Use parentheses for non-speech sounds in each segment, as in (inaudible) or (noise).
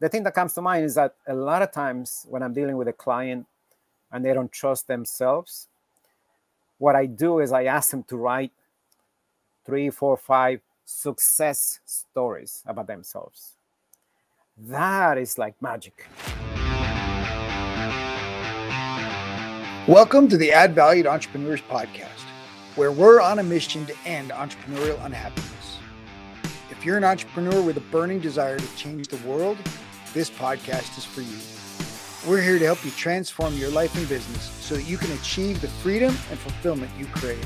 the thing that comes to mind is that a lot of times when I'm dealing with a client and they don't trust themselves, what I do is I ask them to write three, four, five success stories about themselves. That is like magic. Welcome to the Add Valued Entrepreneurs Podcast, where we're on a mission to end entrepreneurial unhappiness. If you're an entrepreneur with a burning desire to change the world, this podcast is for you. We're here to help you transform your life and business so that you can achieve the freedom and fulfillment you crave.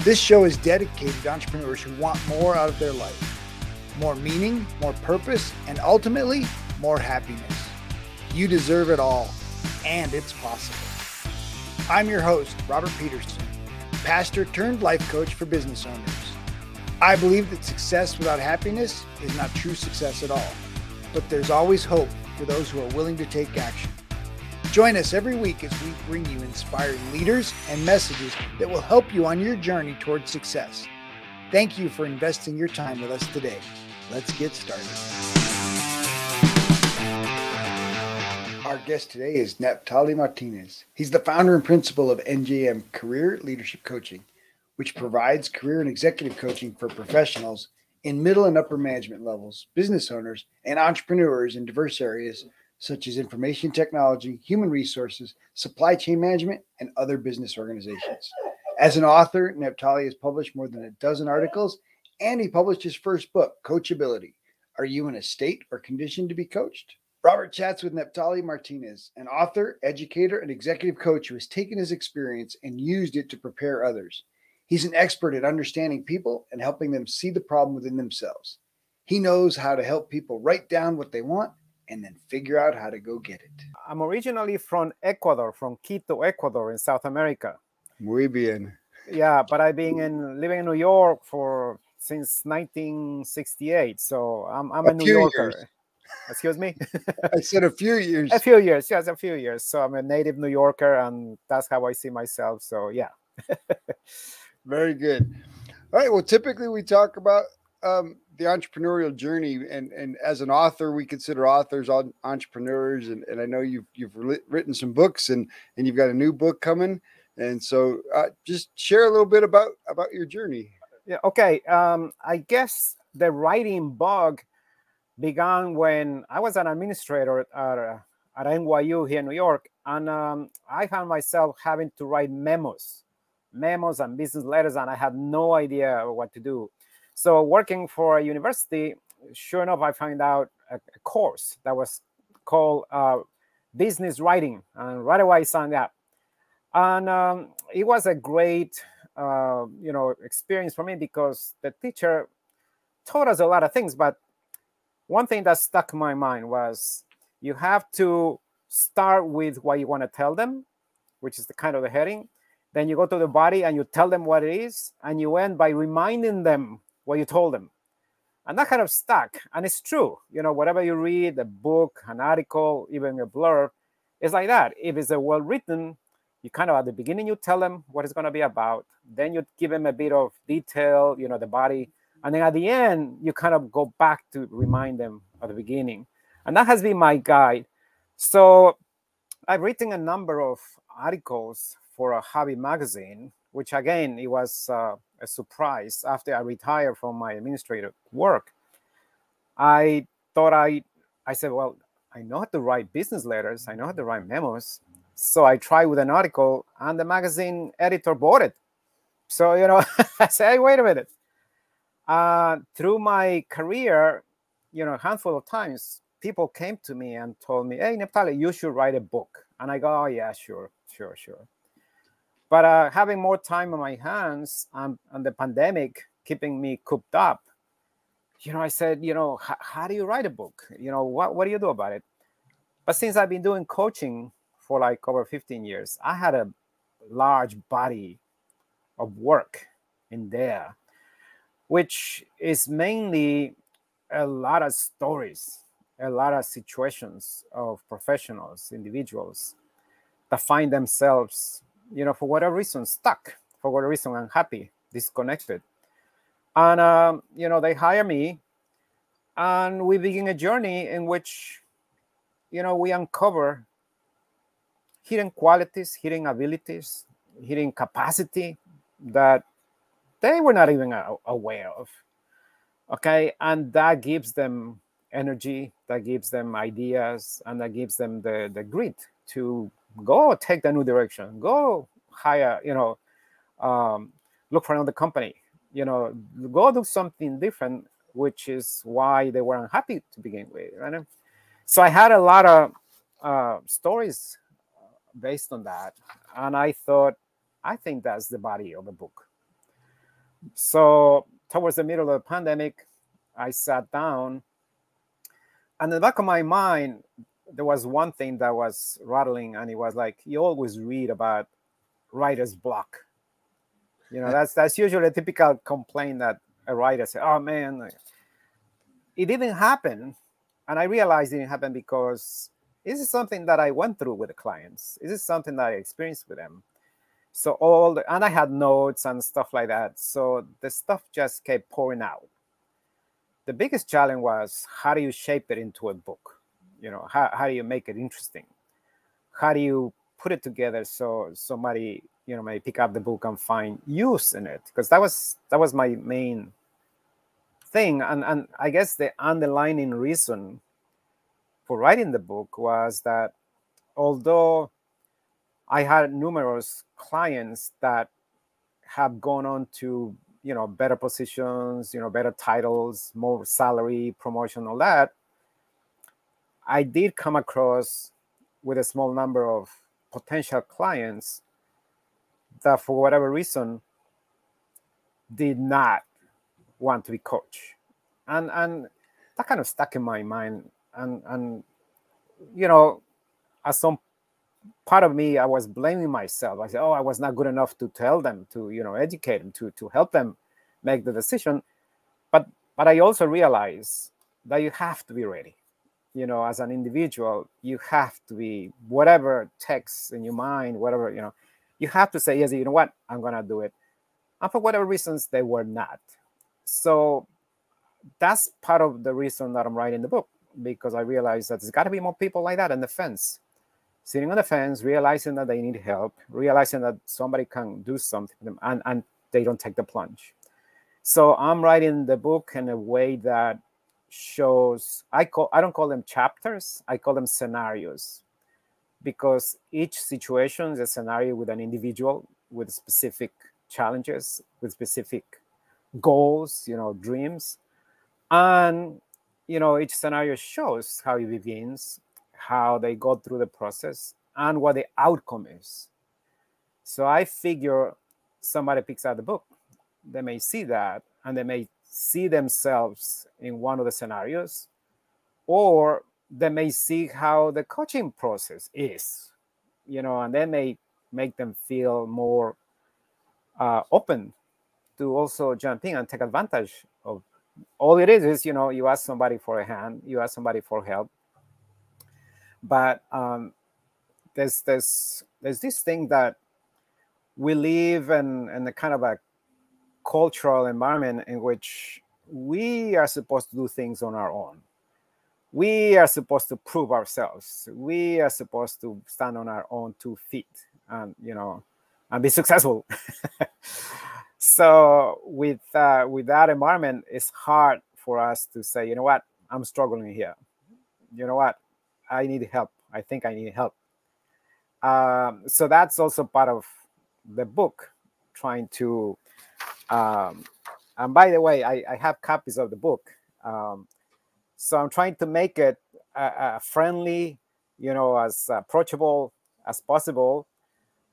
This show is dedicated to entrepreneurs who want more out of their life more meaning, more purpose, and ultimately, more happiness. You deserve it all and it's possible. I'm your host, Robert Peterson, pastor turned life coach for business owners. I believe that success without happiness is not true success at all, but there's always hope for those who are willing to take action. Join us every week as we bring you inspiring leaders and messages that will help you on your journey towards success. Thank you for investing your time with us today. Let's get started. Our guest today is Neptali Martinez. He's the founder and principal of NJM Career Leadership Coaching, which provides career and executive coaching for professionals in middle and upper management levels, business owners, and entrepreneurs in diverse areas such as information technology, human resources, supply chain management, and other business organizations. As an author, Neptali has published more than a dozen articles, and he published his first book, Coachability. Are you in a state or condition to be coached? Robert chats with Neptali Martinez, an author, educator, and executive coach who has taken his experience and used it to prepare others. He's an expert at understanding people and helping them see the problem within themselves. He knows how to help people write down what they want and then figure out how to go get it. I'm originally from Ecuador, from Quito, Ecuador, in South America. Muy bien. Yeah, but I've been in living in New York for since 1968, so I'm, I'm a, a New Yorker. Years. Excuse me? I said a few years. A few years, yes, a few years. So I'm a native New Yorker, and that's how I see myself. So yeah. (laughs) Very good. All right. Well, typically we talk about um, the entrepreneurial journey, and and as an author, we consider authors entrepreneurs, and, and I know you've you've written some books, and and you've got a new book coming, and so uh, just share a little bit about about your journey. Yeah. Okay. Um, I guess the writing bug began when I was an administrator at, uh, at NYU here in New York, and um, I found myself having to write memos, memos and business letters, and I had no idea what to do. So, working for a university, sure enough, I found out a, a course that was called uh, business writing, and right away I signed up. And um, it was a great, uh, you know, experience for me because the teacher taught us a lot of things, but one thing that stuck in my mind was you have to start with what you want to tell them, which is the kind of the heading. Then you go to the body and you tell them what it is, and you end by reminding them what you told them. And that kind of stuck. And it's true. You know, whatever you read, a book, an article, even a blurb, it's like that. If it's a well written, you kind of at the beginning you tell them what it's going to be about. Then you give them a bit of detail, you know, the body and then at the end, you kind of go back to remind them at the beginning. And that has been my guide. So I've written a number of articles for a hobby magazine, which again, it was uh, a surprise after I retired from my administrative work. I thought I, I said, well, I know how to write business letters, I know how to write memos. So I tried with an article, and the magazine editor bought it. So, you know, (laughs) I said, hey, wait a minute uh, through my career, you know, a handful of times, people came to me and told me, "Hey, Neptali, you should write a book." And I go, "Oh yeah, sure, sure, sure." But uh, having more time on my hands and, and the pandemic keeping me cooped up, you know, I said, you know, how do you write a book? You know, what what do you do about it? But since I've been doing coaching for like over 15 years, I had a large body of work in there which is mainly a lot of stories, a lot of situations of professionals, individuals that find themselves, you know, for whatever reason, stuck, for whatever reason, unhappy, disconnected. And, um, you know, they hire me and we begin a journey in which you know we uncover hidden qualities hidden abilities hidden capacity that they were not even aware of okay and that gives them energy that gives them ideas and that gives them the the grit to go take the new direction. Go hire you know um, look for another company. You know go do something different which is why they were unhappy to begin with right? So i had a lot of uh, stories based on that and i thought i think that's the body of the book. So towards the middle of the pandemic i sat down and in the back of my mind there was one thing that was rattling and it was like you always read about writer's block. You know that's that's usually a typical complaint that a writer says oh man it didn't happen. And i realized it didn't happen because this is something that i went through with the clients. This is something that i experienced with them. So all the, and i had notes and stuff like that. So the stuff just kept pouring out. The biggest challenge was how do you shape it into a book you know how, how do you make it interesting? How do you put it together so somebody you know may pick up the book and find use in it? Because that was that was my main thing. And and i guess the underlying reason for writing the book was that although i had numerous clients that have gone on to you know better positions you know better titles more salary promotion all that i did come across with a small number of potential clients that for whatever reason did not want to be coached, and and that kind of stuck in my mind. And and you know at some part of me i was blaming myself. I said oh i was not good enough to tell them to you know educate them to to help them make the decision. But but i also realized that you have to be ready you know as an individual you have to be whatever text in your mind whatever you know you have to say yes you know what? I'm gonna do it. And for whatever reasons they were not. So that's part of the reason that i'm writing the book because i realized that there's got to be more people like that on the fence. Sitting on the fence realizing that they need help realizing that somebody can do something and, and they don't take the plunge. So i'm writing the book in a way that shows i call i don't call them chapters i call them scenarios. Because each situation is a scenario with an individual with specific challenges with specific goals you know dreams. And you know each scenario shows how it begins how they go through the process and what the outcome is. So i figure somebody picks out the book. They may see that and they may see themselves in one of the scenarios or they may see how the coaching process is, you know, and they may make them feel more uh, open to also jump in and take advantage of. All it is is, you know, you ask somebody for a hand, you ask somebody for help, but um, there's there's there's this thing that we live in in a kind of a cultural environment in which we are supposed to do things on our own. We are supposed to prove ourselves. We are supposed to stand on our own two feet and you know and be successful. (laughs) So with uh, with that environment it's hard for us to say you know what? I'm struggling here. You know what? I need help. I think i need help. Um, so that's also part of the book trying to um, and by the way I, I have copies of the book um, so I'm trying to make it uh, uh, friendly, you know, as approachable as possible.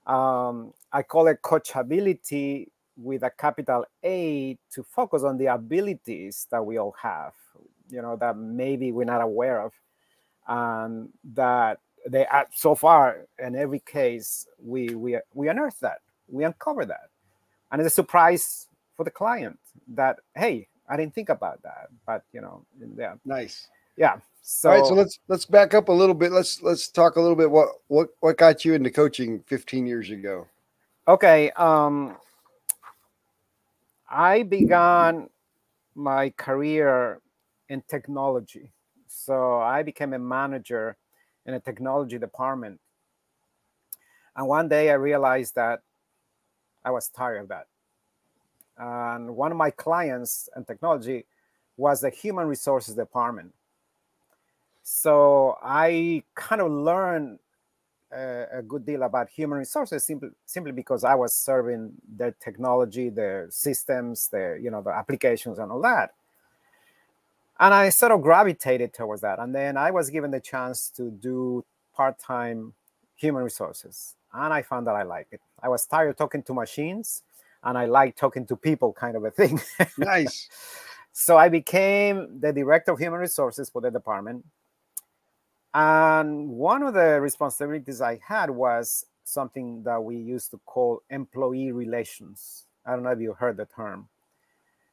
Um, I call it coachability with a capital A to focus on the abilities that we all have, you know, that maybe we're not aware of, and that they are so far in every case we we we unearth that, we uncover that, and it's a surprise for the client that hey, I didn't think about that, but you know, yeah. Nice. Yeah. So, All right, so let's let's back up a little bit. Let's let's talk a little bit what what what got you into coaching 15 years ago. Okay, um I began my career in technology. So I became a manager in a technology department. And one day I realized that I was tired of that. And one of my clients in technology was the human resources department. So I kind of learned a, a, good deal about human resources simply simply because I was serving the technology, the systems, the you know the applications and all that. And I sort of gravitated towards that. And then I was given the chance to do part-time human resources. And I found that I like it. I was tired of talking to machines and I like talking to people kind of a thing. (laughs) nice. so I became the director of human resources for the department and one of the responsibilities I had was something that we used to call employee relations. I don't know if you heard the term.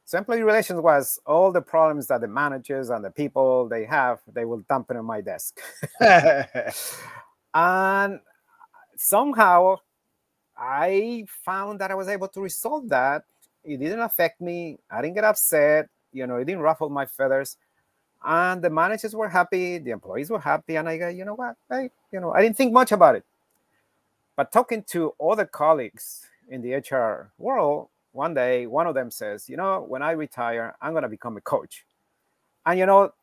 So employee relations was all the problems that the managers and the people they have, they will dump it on my desk. (laughs) (laughs) and somehow I found that I was able to resolve that. It didn't affect me. I didn't get upset. You know, it didn't ruffle my feathers and the managers were happy, the employees were happy, and I go, you know what, I, you know, I didn't think much about it. But talking to other colleagues in the HR world, one day one of them says, you know, when I retire, I'm gonna become a coach. And you know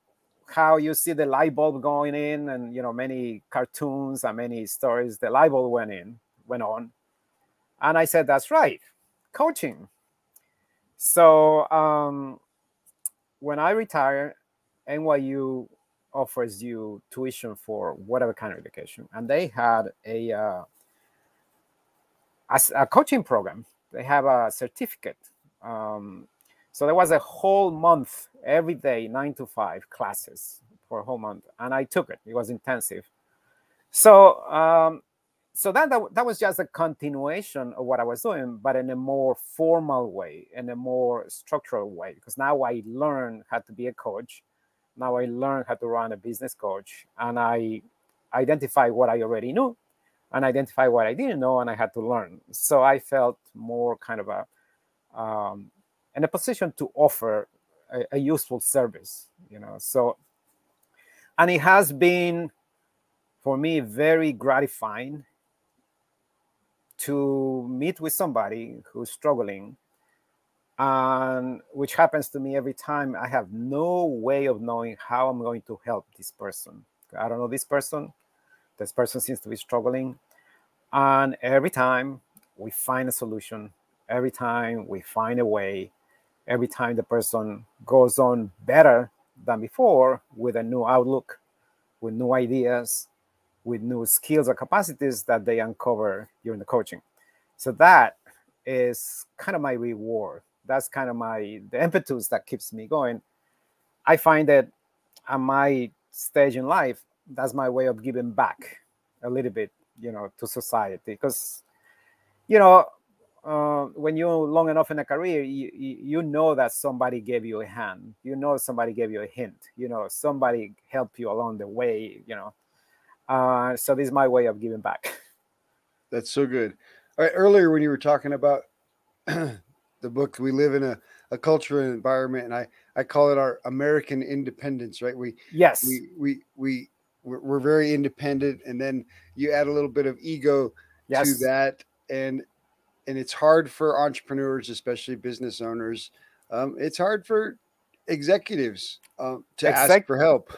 how you see the light bulb going in, and you know many cartoons and many stories, the light bulb went in, went on, and I said, that's right, coaching. So um, when I retire, NYU offers you tuition for whatever kind of education, and they had a uh, a, a, coaching program. They have a certificate. Um, so there was a whole month, every day, nine to five classes for a whole month, and I took it. It was intensive. So um, so that, that that was just a continuation of what I was doing, but in a more formal way, in a more structural way. Because now I learned how to be a coach now I learned how to run a business coach and I identify what I already knew and identify what I didn't know and I had to learn. So I felt more kind of a um, in a position to offer a, a useful service, you know. So and it has been for me very gratifying to meet with somebody who's struggling and which happens to me every time i have no way of knowing how i'm going to help this person. I don't know this person. This person seems to be struggling. And every time we find a solution every time we find a way every time the person goes on better than before with a new outlook with new ideas with new skills or capacities that they uncover during the coaching. So that is kind of my reward. That's kind of my the impetus that keeps me going. I find that at my stage in life that's my way of giving back a little bit you know to society. Because you know uh, when you're long enough in a career you, you know that somebody gave you a hand you know somebody gave you a hint you know somebody helped you along the way you know uh, so this is my way of giving back (laughs) that's so good all right earlier when you were talking about (clears throat) the book. We live in a, a culture and environment, and I, I call it our American independence, right? We yes, we we we we're, we're very independent, and then you add a little bit of ego yes. to that, and and it's hard for entrepreneurs, especially business owners. Um, it's hard for executives um, to Exec- ask for help.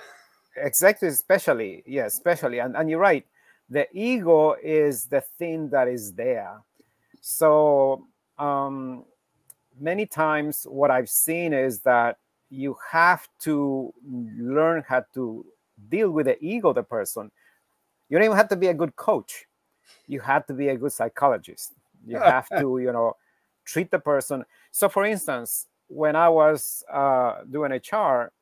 Executives, especially, yeah, especially, and and you're right. The ego is the thing that is there. So um, many times what I've seen is that you have to learn how to deal with the ego of the person. You don't even have to be a good coach. You have to be a good psychologist. You have to, (laughs) you know, treat the person. So, for instance, when I was uh, doing HR,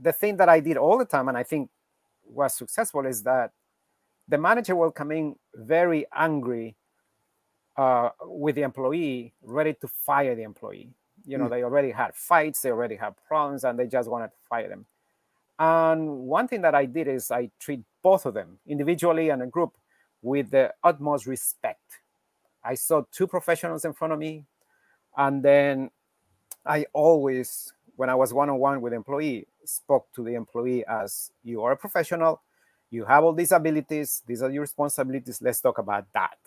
the thing that I did all the time, and I think was successful, is that the manager will come in very angry uh, with the employee, ready to fire the employee. You know, mm. they already had fights, they already had problems, and they just wanted to fire them. And one thing that I did is I treat both of them individually and a group with the utmost respect. I saw two professionals in front of me, and then I always, when I was one on one with employee, spoke to the employee as you are a professional, you have all these abilities, these are your responsibilities, let's talk about that.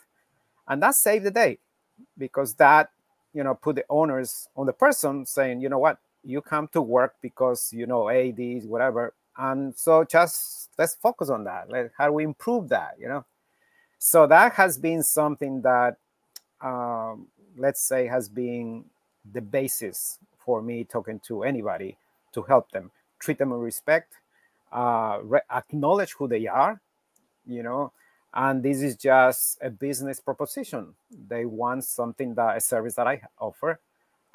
And that saved the day because that, you know, put the owners on the person saying, you know what, you come to work because you know A, D, whatever. And so just let's focus on that. Like how do we improve that, you know? So that has been something that um, let's say has been the basis for me talking to anybody to help them treat them with respect uh, re- acknowledge who they are you know and this is just a business proposition. They want something that a service that i offer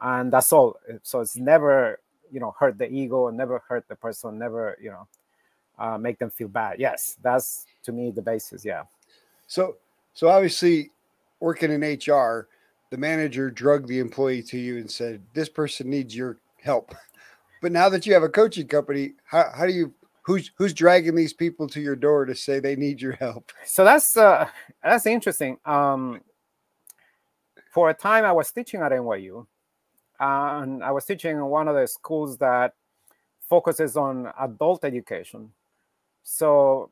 and that's all. So it's never you know hurt the ego never hurt the person never you know uh, make them feel bad. Yes that's to me the basis yeah. So so obviously working in hr the manager drug the employee to you and said, "This person needs your help." (laughs) But now that you have a coaching company, how, how do you who's who's dragging these people to your door to say they need your help? So that's uh, that's interesting. Um, for a time, I was teaching at NYU, and I was teaching in one of the schools that focuses on adult education. So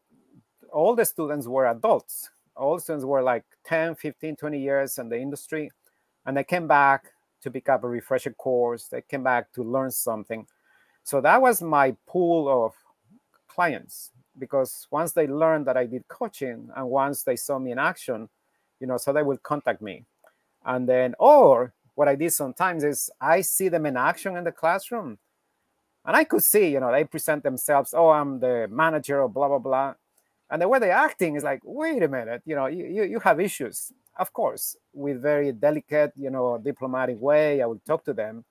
all the students were adults. All students were like 10, 15, 20 years in the industry and they came back to pick up a refresher course. They came back to learn something. So that was my pool of clients because once they learned that I did coaching and once they saw me in action, you know, so they would contact me. And then, or what I did sometimes is I see them in action in the classroom. And I could see, you know, they present themselves, oh, I'm the manager of blah, blah, blah. And the way they're acting is like, wait a minute, you know, you, you, you have issues of course, with very delicate, you know, diplomatic way, I will talk to them.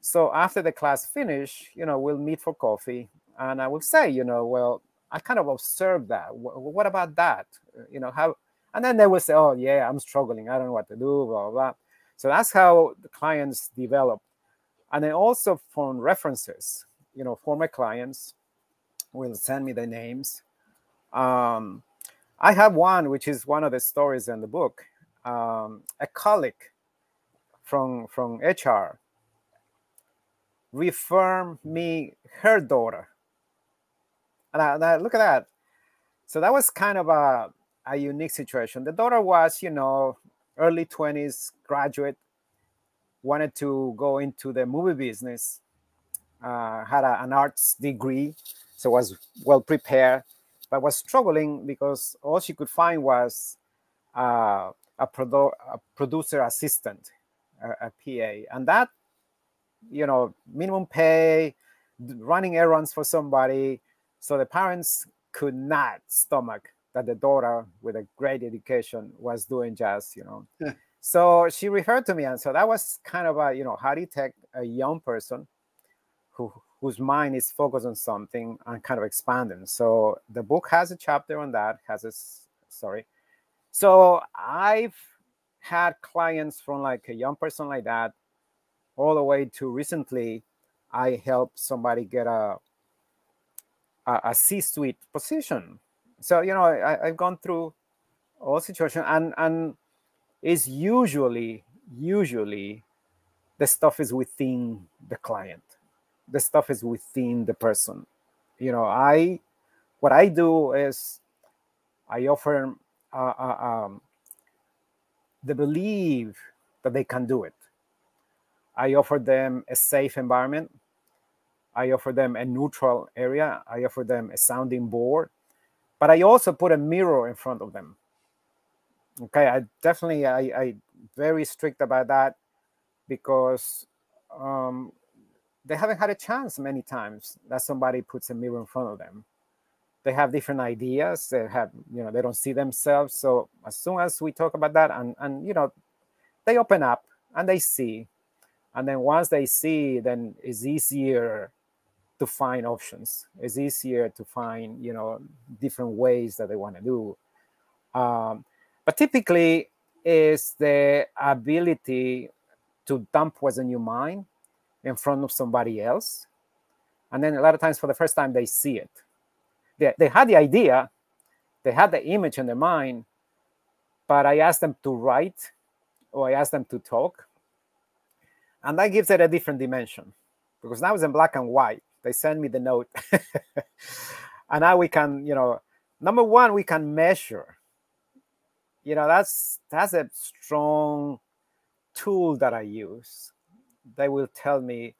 So after the class finish, you know, we'll meet for coffee, and I will say, you know, well, I kind of observed that. What about that? Uh, you know, how? And then they will say, oh yeah, I'm struggling. I don't know what to do. Blah blah. blah. So that's how the clients develop, and then also from references. You know, former clients will send me their names. Um, I have one, which is one of the stories in the book. Um, a colleague from from HR referred me her daughter, and I, I, look at that. So that was kind of a a unique situation. The daughter was, you know, early twenties, graduate, wanted to go into the movie business, uh, had a, an arts degree, so was well prepared but was struggling because all she could find was uh, a, produ- a, producer assistant, a, a, PA, and that, you know, minimum pay, running errands for somebody. So the parents could not stomach that the daughter with a great education was doing just, you know. so she referred to me, and so that was kind of a, you know, how do you take a young person who whose mind is focused on something and kind of expanding. So the book has a chapter on that, has a sorry. So I've had clients from like a young person like that all the way to recently I helped somebody get a a, a C-suite position. So you know I, I've gone through all situations and and is usually usually the stuff is within the client the stuff is within the person. You know i what i do is i offer uh, uh, um, the belief that they can do it. I offer them a safe environment. I offer them a neutral area. I offer them a sounding board. But i also put a mirror in front of them. Okay i definitely i, I very strict about that because um, they haven't had a chance many times that somebody puts a mirror in front of them. They have different ideas. They have you know they don't see themselves. So as soon as we talk about that and and you know they open up and they see. And then once they see then it's easier to find options. It's easier to find you know different ways that they want to do. Um, but typically is the ability to dump what's in your mind in front of somebody else. And then a lot of times for the first time, they see it. They, they had the idea, they had the image in their mind, but I asked them to write or I asked them to talk. And that gives it a different dimension because now it's in black and white. they send me the note (laughs) and now we can you know number one we can measure you know that's that's a strong tool that i use they will tell me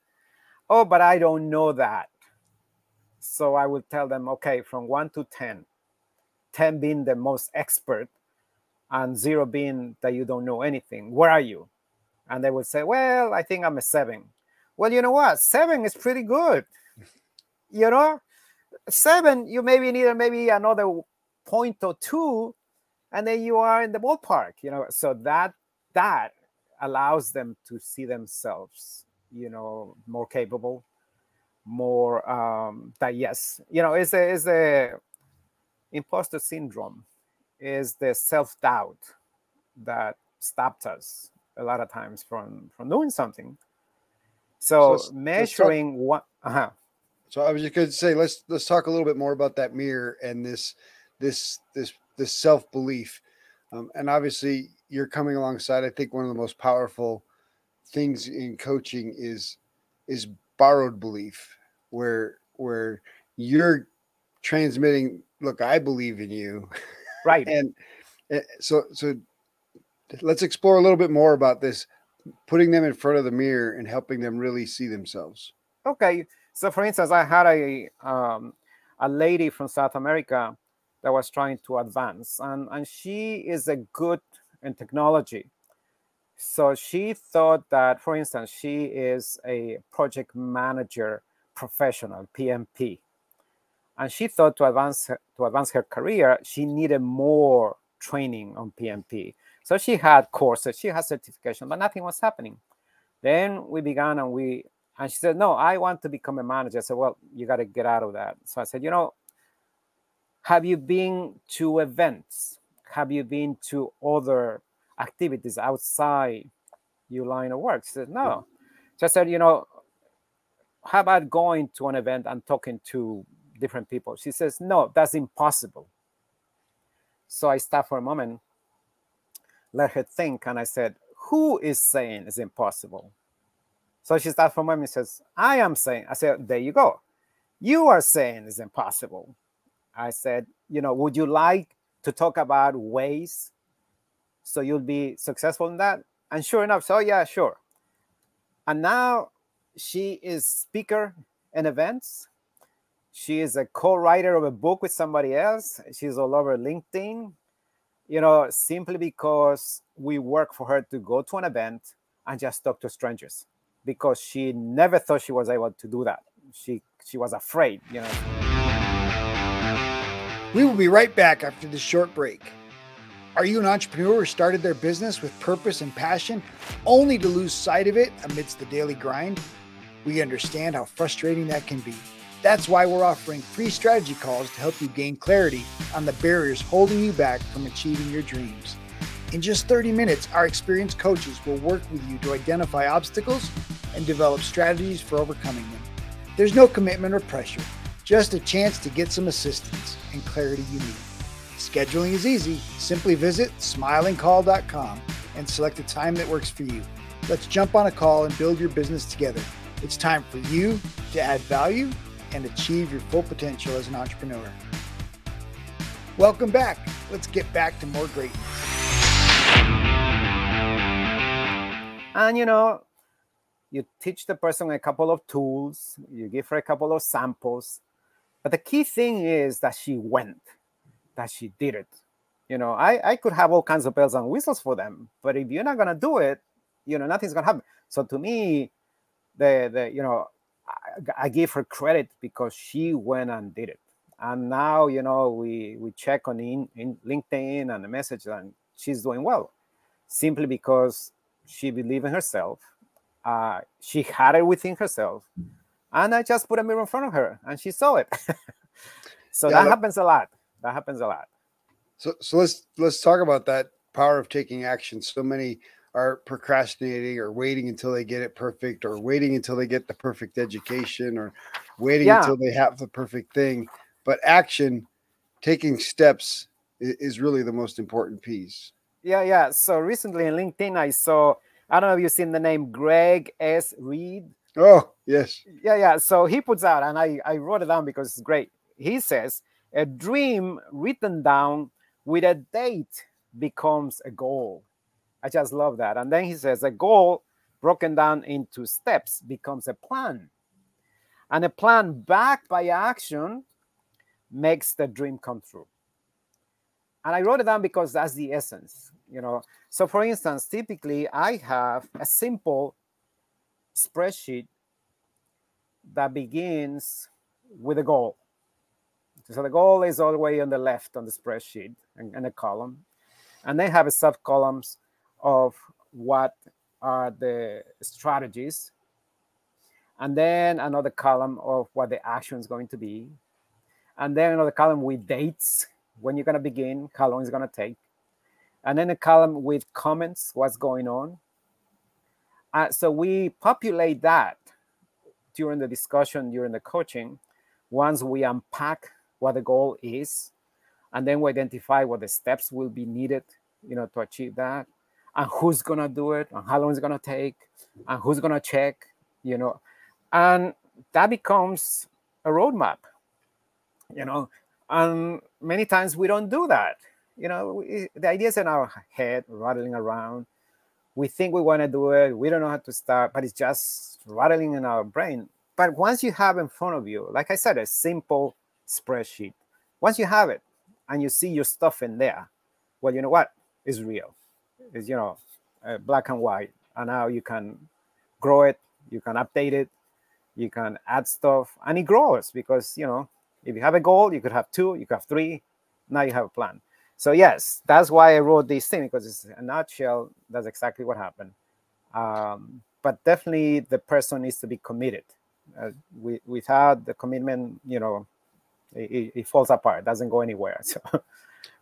oh but i don't know that. So i will tell them okay from 1 to 10 10 being the most expert and 0 being that you don't know anything where are you? And they will say well i think i'm a 7 well you know what? 7 is pretty good. You know 7 you maybe need maybe another point or two and then you are in the ballpark you know? So that that allows them to see themselves you know more capable more um that yes you know is the is the imposter syndrome is the self-doubt that stopped us a lot of times from from doing something so, so measuring talk, what uh-huh. so i was just going to say let's let's talk a little bit more about that mirror and this this this this self-belief um, and obviously you're coming alongside i think one of the most powerful things in coaching is is borrowed belief where where you're transmitting look i believe in you. (laughs) Right. And eh, so so let's explore a little bit more about this putting them in front of the mirror and helping them really see themselves. Okay so for instance i had a um, a lady from south america that was trying to advance and and she is a good in technology so she thought that, for instance, she is a project manager professional, PMP, and she thought to advance to advance her career, she needed more training on PMP. So she had courses, she had certification, but nothing was happening. Then we began and we and she said, No, I want to become a manager. I said, Well, you got to get out of that. So I said, You know, have you been to events? Have you been to other activities outside your line of work. She said, no. So I said, you know, how about going to an event and talking to different people? She says, no, that's impossible. So I stopped for a moment, let her think, and I said, who is saying it's impossible? So she stopped for a moment and says, I am saying. I said, there you go. You are saying it's impossible. I said, you know, would you like to talk about ways so you'll be successful in that. And sure enough so yeah sure. And now she is speaker in events. She is a co-writer of a book with somebody else. She's all over linkedin you know simply because we work for her to go to an event and just talk to strangers because she never thought she was able to do that. She she was afraid you know we will be right back after this short break are you an entrepreneur who started their business with purpose and passion only to lose sight of it amidst the daily grind? We understand how frustrating that can be. That's why we're offering free strategy calls to help you gain clarity on the barriers holding you back from achieving your dreams. In just 30 minutes, our experienced coaches will work with you to identify obstacles and develop strategies for overcoming them. There's no commitment or pressure, just a chance to get some assistance and clarity you need. Scheduling is easy. Simply visit smilingcall.com and select a time that works for you. Let's jump on a call and build your business together. It's time for you to add value and achieve your full potential as an entrepreneur. Welcome back. Let's get back to more greatness. And you know, you teach the person a couple of tools, you give her a couple of samples, but the key thing is that she went that she did it. You know, I, I could have all kinds of bells and whistles for them, but if you're not gonna do it, you know, nothing's gonna happen. So to me, the the you know, I, I give her credit because she went and did it. And now, you know, we we check on in, in LinkedIn and the message, and she's doing well, simply because she believed in herself. Uh, she had it within herself, and I just put a mirror in front of her, and she saw it. (laughs) so yeah, that happens a lot that happens a lot. So so let's let's talk about that power of taking action. So many are procrastinating or waiting until they get it perfect or waiting until they get the perfect education or waiting yeah. until they have the perfect thing. But action, taking steps is really the most important piece. Yeah, yeah. So recently in LinkedIn, I saw, I don't know if you've seen the name Greg S. Reid. Oh, yes. Yeah, yeah. So he puts out, and I, I wrote it down because it's great. He says, a dream written down with a date becomes a goal. I just love that. And then he says, a goal broken down into steps becomes a plan. And a plan backed by action makes the dream come true. And I wrote it down because that's the essence, you know. So for instance, typically I have a simple spreadsheet that begins with a goal. So the goal is all the way on the left on the spreadsheet and, and a column. And they have a sub columns of what are the strategies. And then another column of what the action is going to be. And then another column with dates, when you're going to begin, how long it's going to take. And then a column with comments, what's going on. Uh, so we populate that during the discussion, during the coaching, once we unpack what the goal is, and then we identify what the steps will be needed, you know, to achieve that, and who's gonna do it, and how long it's gonna take, and who's gonna check, you know, and that becomes a roadmap, you know, and many times we don't do that. You know, we, the ideas in our head rattling around. We think we want to do it. We don't know how to start, but it's just rattling in our brain. But once you have in front of you, like I said, a simple spreadsheet. Once you have it and you see your stuff in there, well, you know what? It's real. It's, you know, uh, black and white. And now you can grow it, you can update it, you can add stuff, and it grows because, you know, if you have a goal, you could have two, you could have three. Now you have a plan. So, yes, that's why I wrote this thing because it's a nutshell. That's exactly what happened. Um, but definitely the person needs to be committed. Uh, we, without the commitment, you know, it, it falls apart, it doesn't go anywhere. (laughs) So,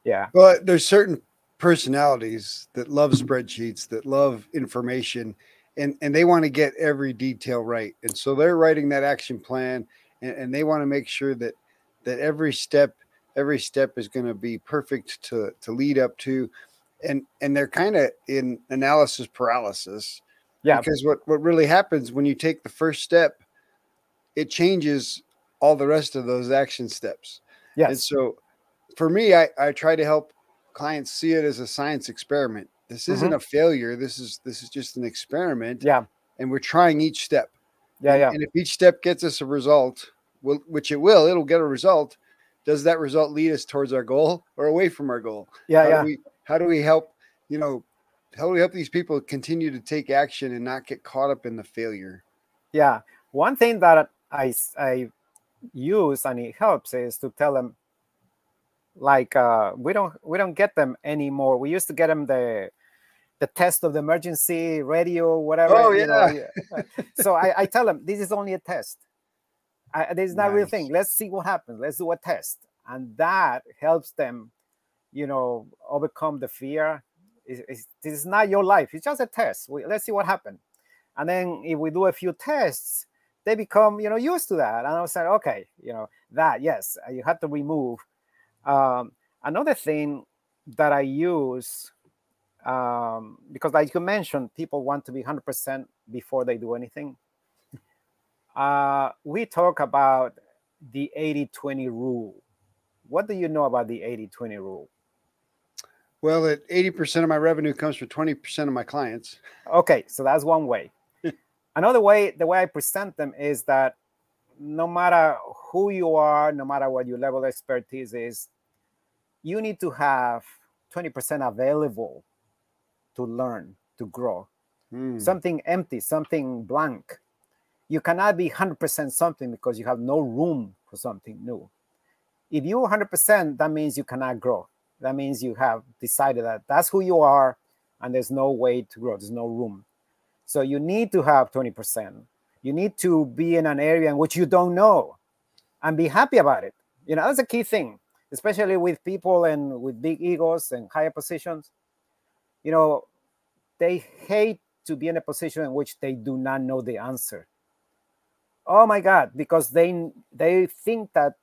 yeah. Well, there's certain personalities that love spreadsheets, that love information, and, and they want to get every detail right. And so they're writing that action plan and, and they want to make sure that that every step every step is going to be perfect to to lead up to and and they're kind of in analysis paralysis yeah because what what really happens when you take the first step it changes all the rest of those action steps. yeah And so for me, I, I try to help clients see it as a science experiment. This isn't mm-hmm. a failure. This is this is just an experiment. Yeah. And we're trying each step. Yeah, and, yeah. And if each step gets us a result, will, which it will, it'll get a result. Does that result lead us towards our goal or away from our goal? Yeah, how yeah. Do we, how do we help, you know, how do we help these people continue to take action and not get caught up in the failure? Yeah. One thing that I, I use and it helps is to tell them like uh, we don't we don't get them anymore. We used to get them the the test of the emergency radio, whatever. Oh yeah. Know. so I, I tell them this is only a test. I, this is not nice. real thing. Let's see what happens. Let's do a test, and that helps them, you know, overcome the fear. It's, it's, this is not your life. It's just a test. We, let's see what happens. And then if we do a few tests, they become you know used to that and i was like okay you know that yes uh, you have to remove um, another thing that i use um, because like you mentioned people want to be 100% before they do anything uh, we talk about the 80-20 rule. What do you know about the 80-20 rule? Well that 80% of my revenue comes from 20% of my clients. Okay so that's one way. (laughs) Another way the way i present them is that no matter who you are no matter what your level of expertise is you need to have 20% available to learn to grow. Mm. something empty something blank you cannot be 100% something because you have no room for something new if you're 100% that means you cannot grow that means you have decided that that's who you are and there's no way to grow there's no room so you need to have 20%. You need to be in an area in which you don't know and be happy about it. You know, that's a key thing, especially with people and with big egos and higher positions. You know, they hate to be in a position in which they do not know the answer. Oh my God, because they they think that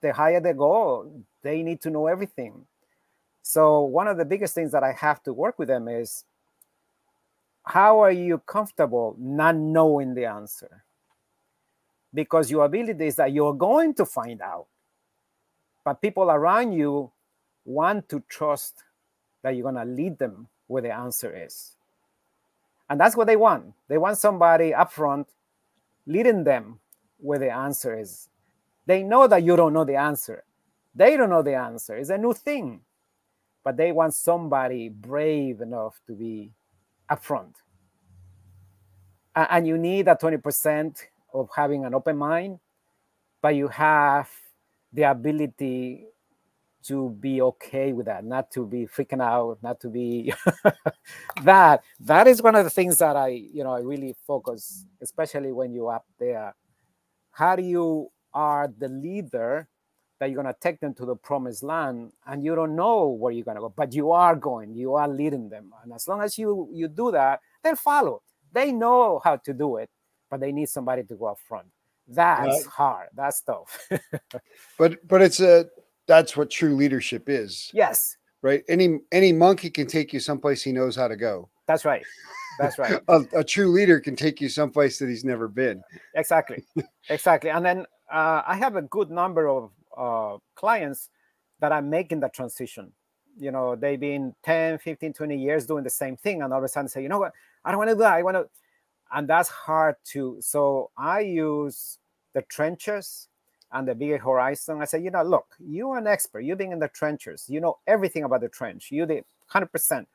the higher they go, they need to know everything. So one of the biggest things that I have to work with them is how are you comfortable not knowing the answer? Because your ability is that you're going to find out. But people around you want to trust that you're going to lead them where the answer is. And that's what they want. They want somebody up front leading them where the answer is. They know that you don't know the answer. They don't know the answer. It's a new thing. But they want somebody brave enough to be upfront. And you need that 20% of having an open mind, but you have the ability to be okay with that, not to be freaking out, not to be (laughs) that. That is one of the things that I, you know, I really focus, especially when you're up there. How do you are the leader that you're going to take them to the promised land and you don't know where you're going to go but you are going you are leading them. And as long as you you do that they'll follow. They know how to do it but they need somebody to go up front. That's hard. That's tough. (laughs) But but it's a that's what true leadership is. Yes. Right? Any any monkey can take you someplace he knows how to go. That's right. That's right. (laughs) A, a true leader can take you someplace that he's never been. Exactly. Exactly. And then uh, i have a good number of uh, clients that are making the transition. You know they've been 10 15 20 years doing the same thing and all of a sudden say you know what? I don't want to do that. I want to and that's hard to so i use the trenches and the bigger horizon i say you know look you're an expert. You've been in the trenches. You know everything about the trench. You did 100%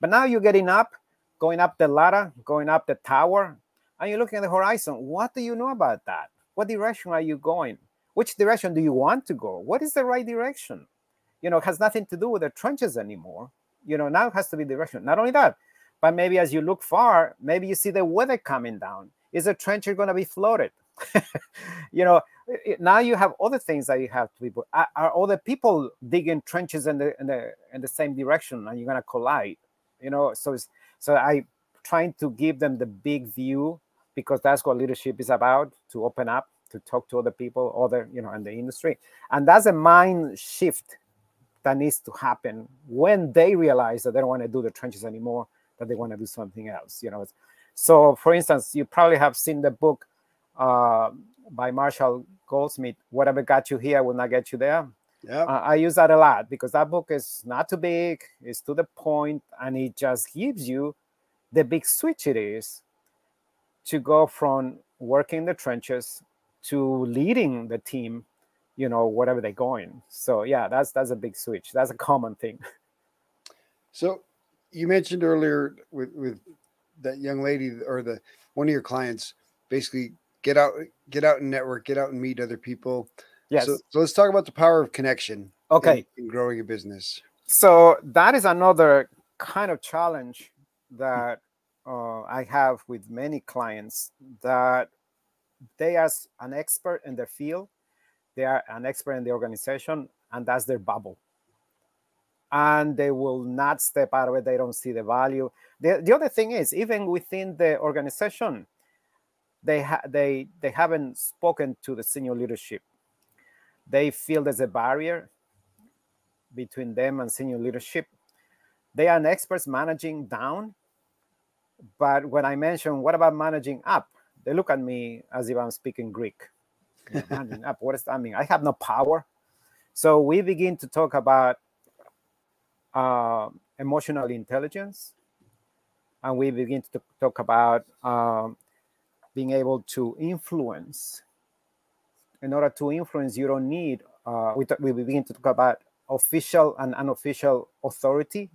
but now you're getting up going up the ladder going up the tower and you're looking at the horizon. What do you know about that? What direction are you going? Which direction do you want to go? What is the right direction? You know has nothing to do with the trenches anymore. You know now it has to be direction. Not only that but maybe as you look far maybe you see the weather coming down. Is the trench going to be floated (laughs) you know now you have other things that you have to be are, are other people digging trenches in the in the in the same direction and you're going to collide you know so so i trying to give them the big view because that's what leadership is about to open up to talk to other people, other, you know, in the industry. And that's a mind shift that needs to happen when they realize that they don't want to do the trenches anymore, that they want to do something else, you know. So, for instance, you probably have seen the book uh, by Marshall Goldsmith, Whatever Got You Here Will Not Get You There. Yeah. Uh, I use that a lot because that book is not too big, it's to the point, and it just gives you the big switch it is to go from working the trenches to leading the team you know whatever they're going so yeah that's that's a big switch that's a common thing (laughs) so you mentioned earlier with with that young lady or the one of your clients basically get out get out and network get out and meet other people. Yes. so, so let's talk about the power of connection okay. in, in growing a business. So that is another kind of challenge that uh, i have with many clients that they as an expert in their field they are an expert in the organization and that's their bubble. And they will not step out of it. They don't see the value. The, the other thing is even within the organization they ha- they they haven't spoken to the senior leadership they feel there's a barrier between them and senior leadership they are an experts managing down but when i mention what about managing up they look at me as if I'm speaking Greek. Managing up, what does that mean? I have no power. So we begin to talk about uh, emotional intelligence, and we begin to talk about um, being able to influence. In order to influence, you don't need. Uh, we, we begin to talk about official and unofficial authority.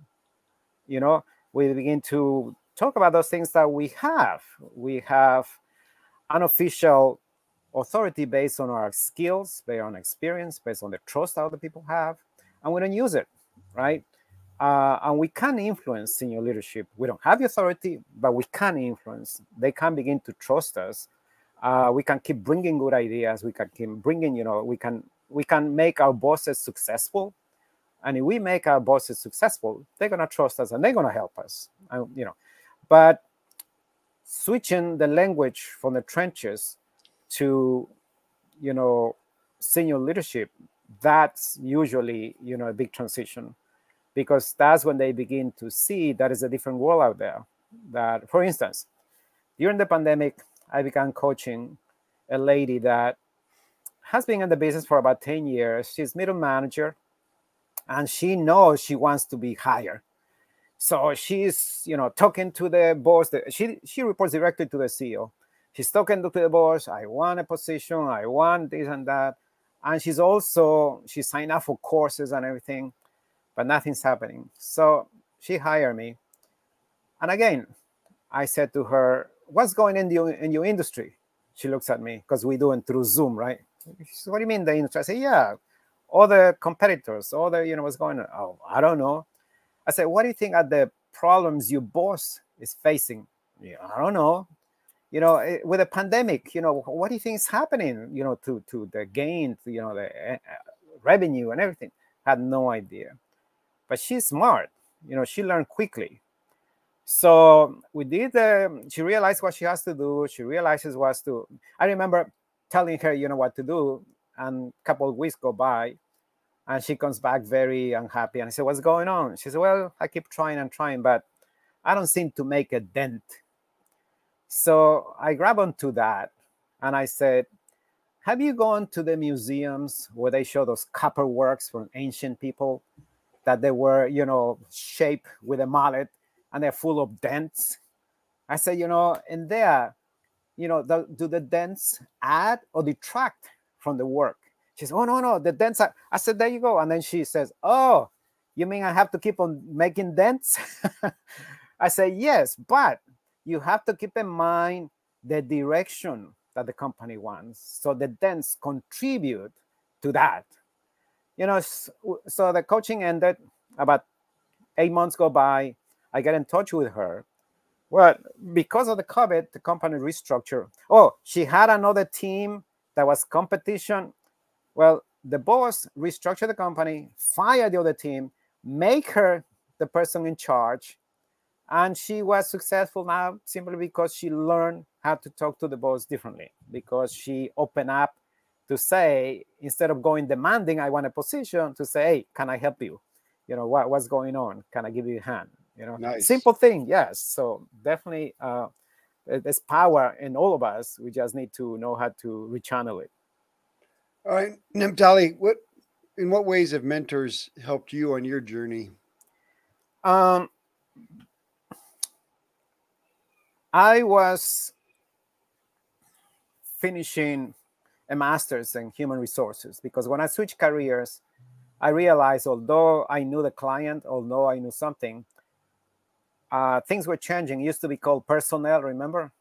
You know, we begin to talk about those things that we have. We have unofficial authority based on our skills, based on experience, based on the trust other people have, and we don't use it, right? Uh, and we can influence senior leadership. We don't have the authority, but we can influence. They can begin to trust us. Uh, we can keep bringing good ideas. We can keep bringing, you know, we can we can make our bosses successful. And if we make our bosses successful, they're gonna trust us and they're gonna help us. And, you know, but switching the language from the trenches to you know senior leadership that's usually you know a big transition because that's when they begin to see that is a different world out there that, for instance, during the pandemic, I began coaching a lady that has been in the business for about 10 years. She's middle manager and she knows she wants to be higher. So she's, you know, talking to the boss. She she reports directly to the CEO. She's talking to the boss. I want a position. I want this and that. And she's also she signed up for courses and everything, but nothing's happening. So she hired me. And again, I said to her, "What's going in in your industry?" She looks at me because we do it through Zoom, right? Says, what do you mean the industry? I say, "Yeah, all the competitors, all the you know what's going on." Oh, I don't know. I said, "What do you think are the problems your boss is facing?" Yeah, I don't know. You know, eh, with a pandemic, you know, what do you think is happening? You know, to to the gain, to, you know, the uh, revenue and everything. Had no idea, but she's smart. You know, she learned quickly. So we did. Uh, she realized what she has to do. She realizes what to. I remember telling her, you know, what to do, and a couple of weeks go by, and she comes back very unhappy. And I said, "What's going on?" She said, "Well, I keep trying and trying, but I don't seem to make a dent." So I grabbed onto that, and I said, "Have you gone to the museums where they show those copper works from ancient people that they were, you know, shaped with a mallet and they're full of dents?" I said, "You know, in there, you know, the, do the dents add or detract from the work?" She says, Oh, no, no, the dents are. I said, There you go. And then she says, Oh, you mean I have to keep on making dents? (laughs) I say, Yes, but you have to keep in mind the direction that the company wants. So the dents contribute to that. You know, so the coaching ended about eight months go by. I get in touch with her. Well, because of the COVID, the company restructured. Oh, she had another team that was competition well, the boss restructured the company, fired the other team, make her the person in charge, and she was successful now simply because she learned how to talk to the boss differently. Because she opened up to say instead of going demanding, I want a position, to say, hey, can I help you? You know what, what's going on? Can I give you a hand? You know, nice. simple thing, yes. So definitely, uh, there's power in all of us. We just need to know how to rechannel it. All right, Neptali, what in what ways have mentors helped you on your journey? Um, I was finishing a master's in human resources because when I switched careers, I realized although I knew the client, although I knew something, uh, things were changing. It used to be called personnel, remember?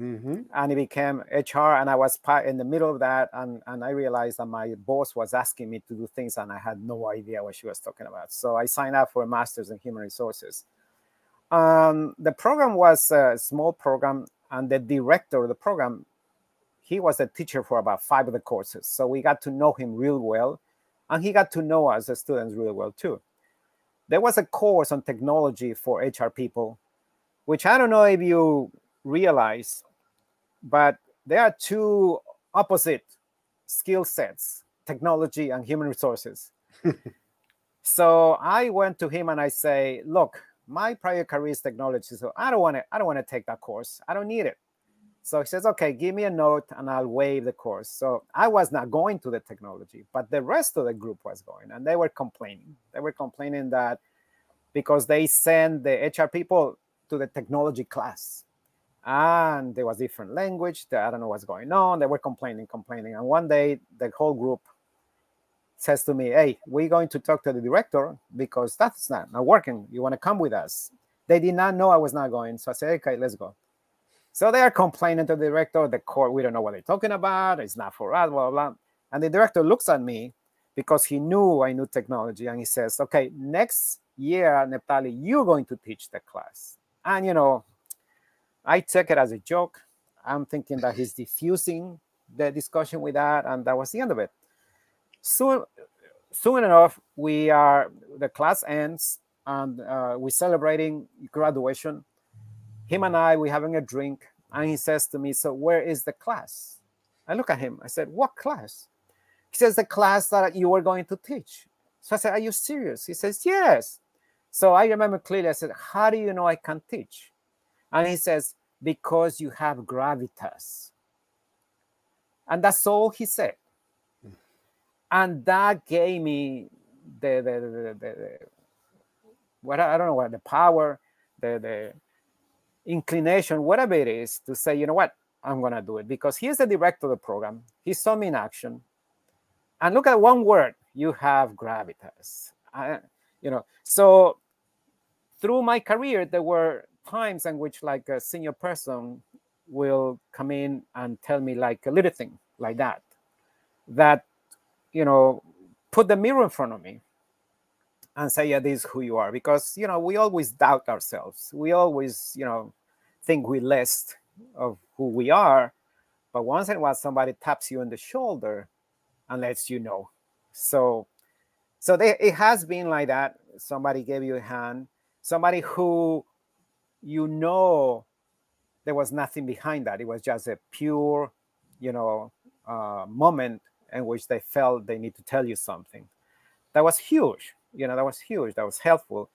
Mm-hmm. And it became HR, and I was in the middle of that, and, and I realized that my boss was asking me to do things, and I had no idea what she was talking about. So I signed up for a master's in human resources. Um, the program was a small program, and the director of the program, he was a teacher for about five of the courses. So we got to know him real well, and he got to know us as students really well too. There was a course on technology for HR people, which I don't know if you realize but there are two opposite skill sets technology and human resources (laughs) so i went to him and i say look my prior career is technology so i don't want to i don't want to take that course i don't need it so he says okay give me a note and i'll waive the course so i was not going to the technology but the rest of the group was going and they were complaining they were complaining that because they send the hr people to the technology class and there was different language. I don't know what's going on. They were complaining, complaining. And one day, the whole group says to me, "Hey, we're going to talk to the director because that's not, not working. You want to come with us?" They did not know I was not going, so I said, "Okay, let's go." So they are complaining to the director. The court, we don't know what they're talking about. It's not for us, blah blah. blah. And the director looks at me because he knew I knew technology, and he says, "Okay, next year, Neptali, you're going to teach the class." And you know, I take it as a joke. I'm thinking that he's diffusing the discussion with that, and that was the end of it. Soon, soon enough, we are the class ends, and uh, we're celebrating graduation. Him and I, we're having a drink, and he says to me, "So where is the class?" I look at him. I said, "What class?" He says, "The class that you were going to teach." So I said, "Are you serious?" He says, "Yes." So I remember clearly. I said, "How do you know I can teach?" And he says, Because you have gravitas. And that's all he said. And that gave me the, the, the, the, the what I don't know what the power, the, the inclination, whatever it is, to say, you know what, I'm gonna do it because he's the director of the program. He saw me in action. And look at one word, you have gravitas. I, you know, so through my career, there were times in which like a senior person will come in and tell me like a little thing like that, that, you know, put the mirror in front of me and say, yeah, this is who you are. Because, you know, we always doubt ourselves. We always, you know, think we're less of who we are. But once in a while, somebody taps you on the shoulder and lets you know. So, so they, it has been like that. Somebody gave you a hand, somebody who you know there was nothing behind that. It was just a pure, you know, uh, moment in which they felt they need to tell you something. That was huge. You know, that was huge. That was helpful.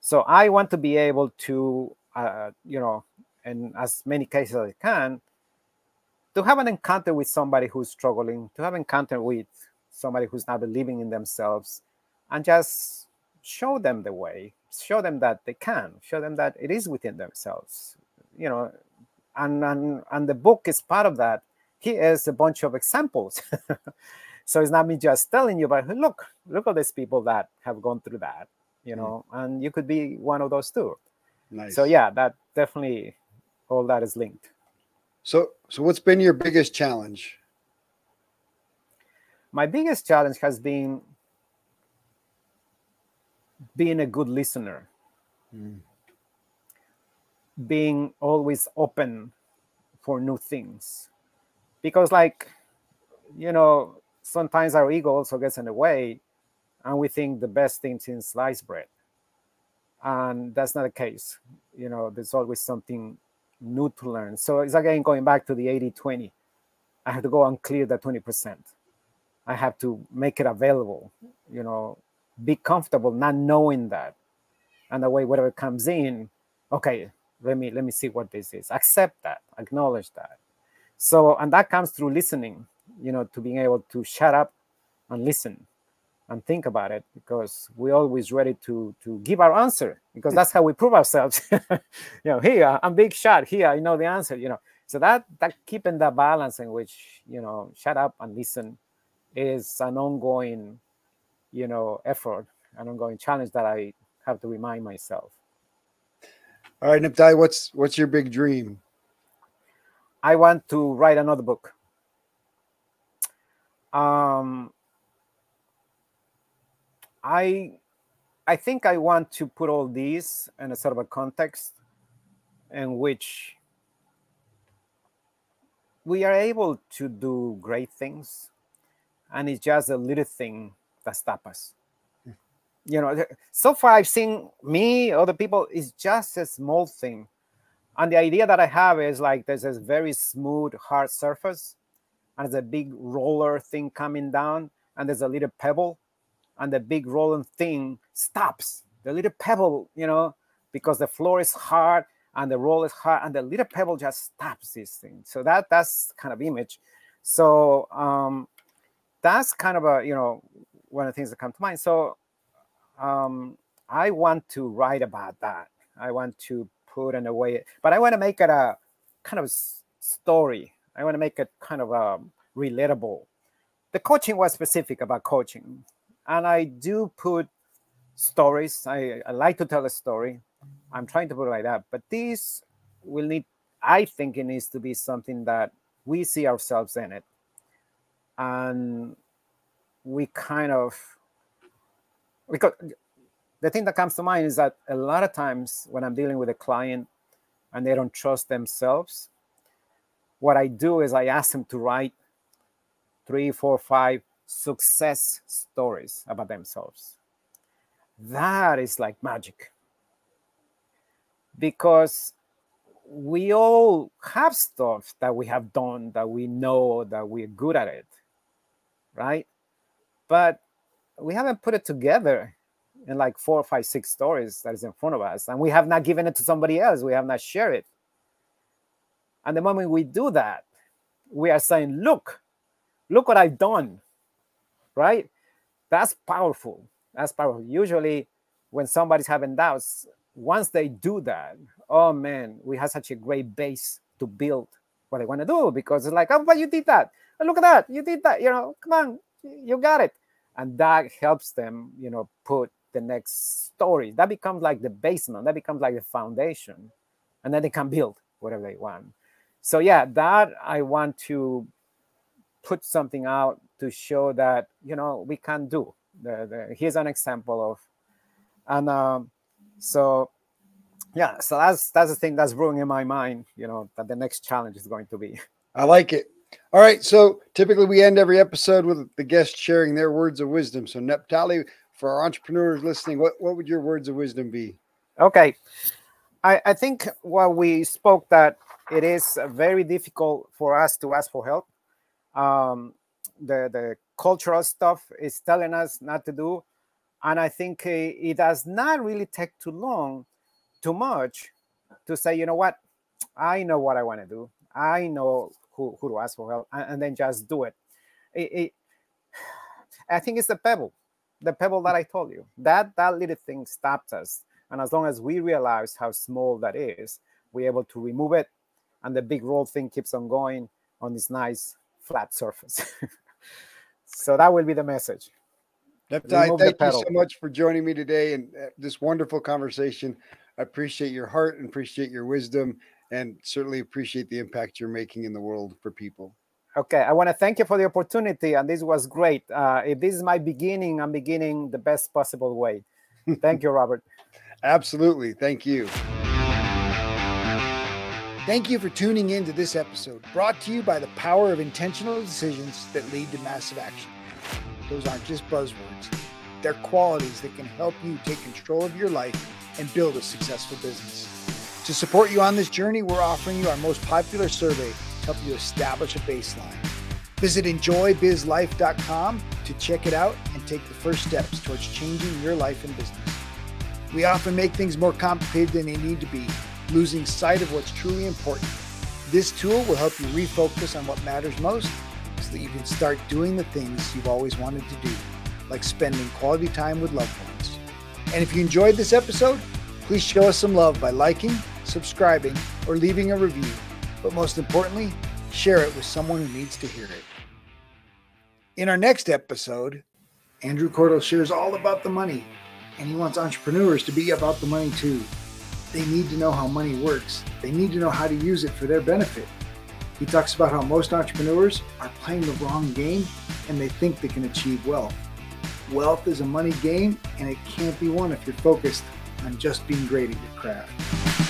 So I want to be able to, uh, you know, in as many cases as I can, to have an encounter with somebody who's struggling, to have an encounter with somebody who's not believing in themselves, and just show them the way, show them that they can, show them that it is within themselves, you know, and and and the book is part of that. Here's a bunch of examples. (laughs) so it's not me just telling you, but look, look at these people that have gone through that, you know, mm. and you could be one of those too. Nice. So yeah, that definitely all that is linked. So, so what's been your biggest challenge? My biggest challenge has been being a good listener, mm. being always open for new things. Because, like, you know, sometimes our ego also gets in the way and we think the best things in sliced bread. And that's not the case. You know, there's always something new to learn. So it's again going back to the 80 20. I have to go and clear that 20%. I have to make it available, you know, be comfortable not knowing that. And the way whatever comes in, okay, let me let me see what this is. Accept that, acknowledge that. So and that comes through listening, you know, to being able to shut up and listen and think about it because we're always ready to to give our answer because that's how we prove ourselves. (laughs) You know here i'm big shot. Here i know the answer you know. So that that keeping that balance in which you know shut up and listen is an ongoing you know effort an ongoing challenge that i have to remind myself. All right Neptali what's what's your big dream? I want to write another book. Um I I think I want to put all these in a sort of a context in which we are able to do great things and it's just a little thing that stops us. Hmm. You know so far i've seen me other people it's just a small thing. And the idea that i have is like there's this very smooth hard surface and there's a big roller thing coming down and there's a little pebble and the big rolling thing stops. The little pebble, you know, because the floor is hard and the roll is hard, and the little pebble just stops this thing. So that that's kind of image. So um, that's kind of a you know one of the things that come to mind. So um, I want to write about that. I want to put in a way, but I want to make it a kind of story. I want to make it kind of a um, relatable. The coaching was specific about coaching and I do put stories. I, I like to tell a story. I'm trying to put it like that. But this will need, I think it needs to be something that we see ourselves in it. And we kind of, because the thing that comes to mind is that a lot of times when I'm dealing with a client and they don't trust themselves, what I do is I ask them to write three, four, five success stories about themselves. That is like magic. Because we all have stuff that we have done that we know that we're good at it, right? But we haven't put it together in like four, five, six stories that is in front of us, and we have not given it to somebody else. We have not shared it. And the moment we do that, we are saying, look, look what I've done. Right? That's powerful. That's powerful. Usually, when somebody's having doubts, once they do that, oh man, we have such a great base to build what they want to do because it's like, oh, but you did that. And look at that. You did that. You know, come on, you got it. And that helps them, you know, put the next story. That becomes like the basement. That becomes like the foundation. And then they can build whatever they want. So yeah, that I want to put something out to show that you know we can do. The, the, here's an example of, and um, so yeah, so that's that's the thing that's brewing in my mind. You know that the next challenge is going to be. (laughs) I like it. All right, so typically we end every episode with the guest sharing their words of wisdom. So Neptali, for our entrepreneurs listening, what what would your words of wisdom be? Okay, I I think what we spoke that it is very difficult for us to ask for help. Um, the the cultural stuff is telling us not to do, and I think uh, it does not really take too long, too much, to say, you know what, I know what I want to do. I know who, who to ask for help, and, and then just do it. It, it. I think it's the pebble, the pebble that I told you. That that little thing stopped us, and as long as we realize how small that is, we're able to remove it and the big roll thing keeps on going on this nice flat surface. (laughs) so that will be the message. Thank you so much for joining me today and uh, this wonderful conversation. I appreciate your heart and appreciate your wisdom and certainly appreciate the impact you're making in the world for people. Okay, I want to thank you for the opportunity, and this was great. Uh, if this is my beginning, I'm beginning the best possible way. (laughs) Thank you, Robert. Absolutely. Thank you. Thank you for tuning in to this episode, brought to you by the power of intentional decisions that lead to massive action. Those aren't just buzzwords, they're qualities that can help you take control of your life and build a successful business. To support you on this journey, we're offering you our most popular survey to help you establish a baseline. Visit enjoybizlife.com to check it out and take the first steps towards changing your life and business. We often make things more complicated than they need to be losing sight of what's truly important. This tool will help you refocus on what matters most so that you can start doing the things you've always wanted to do, like spending quality time with loved ones. And if you enjoyed this episode, please show us some love by liking, subscribing, or leaving a review. But most importantly, share it with someone who needs to hear it. In our next episode, Andrew Cordell shares all about the money, and he wants entrepreneurs to be about the money too. They need to know how money works. They need to know how to use it for their benefit. He talks about how most entrepreneurs are playing the wrong game and they think they can achieve wealth. Wealth is a money game and it can't be won if you're focused on just being great at your craft.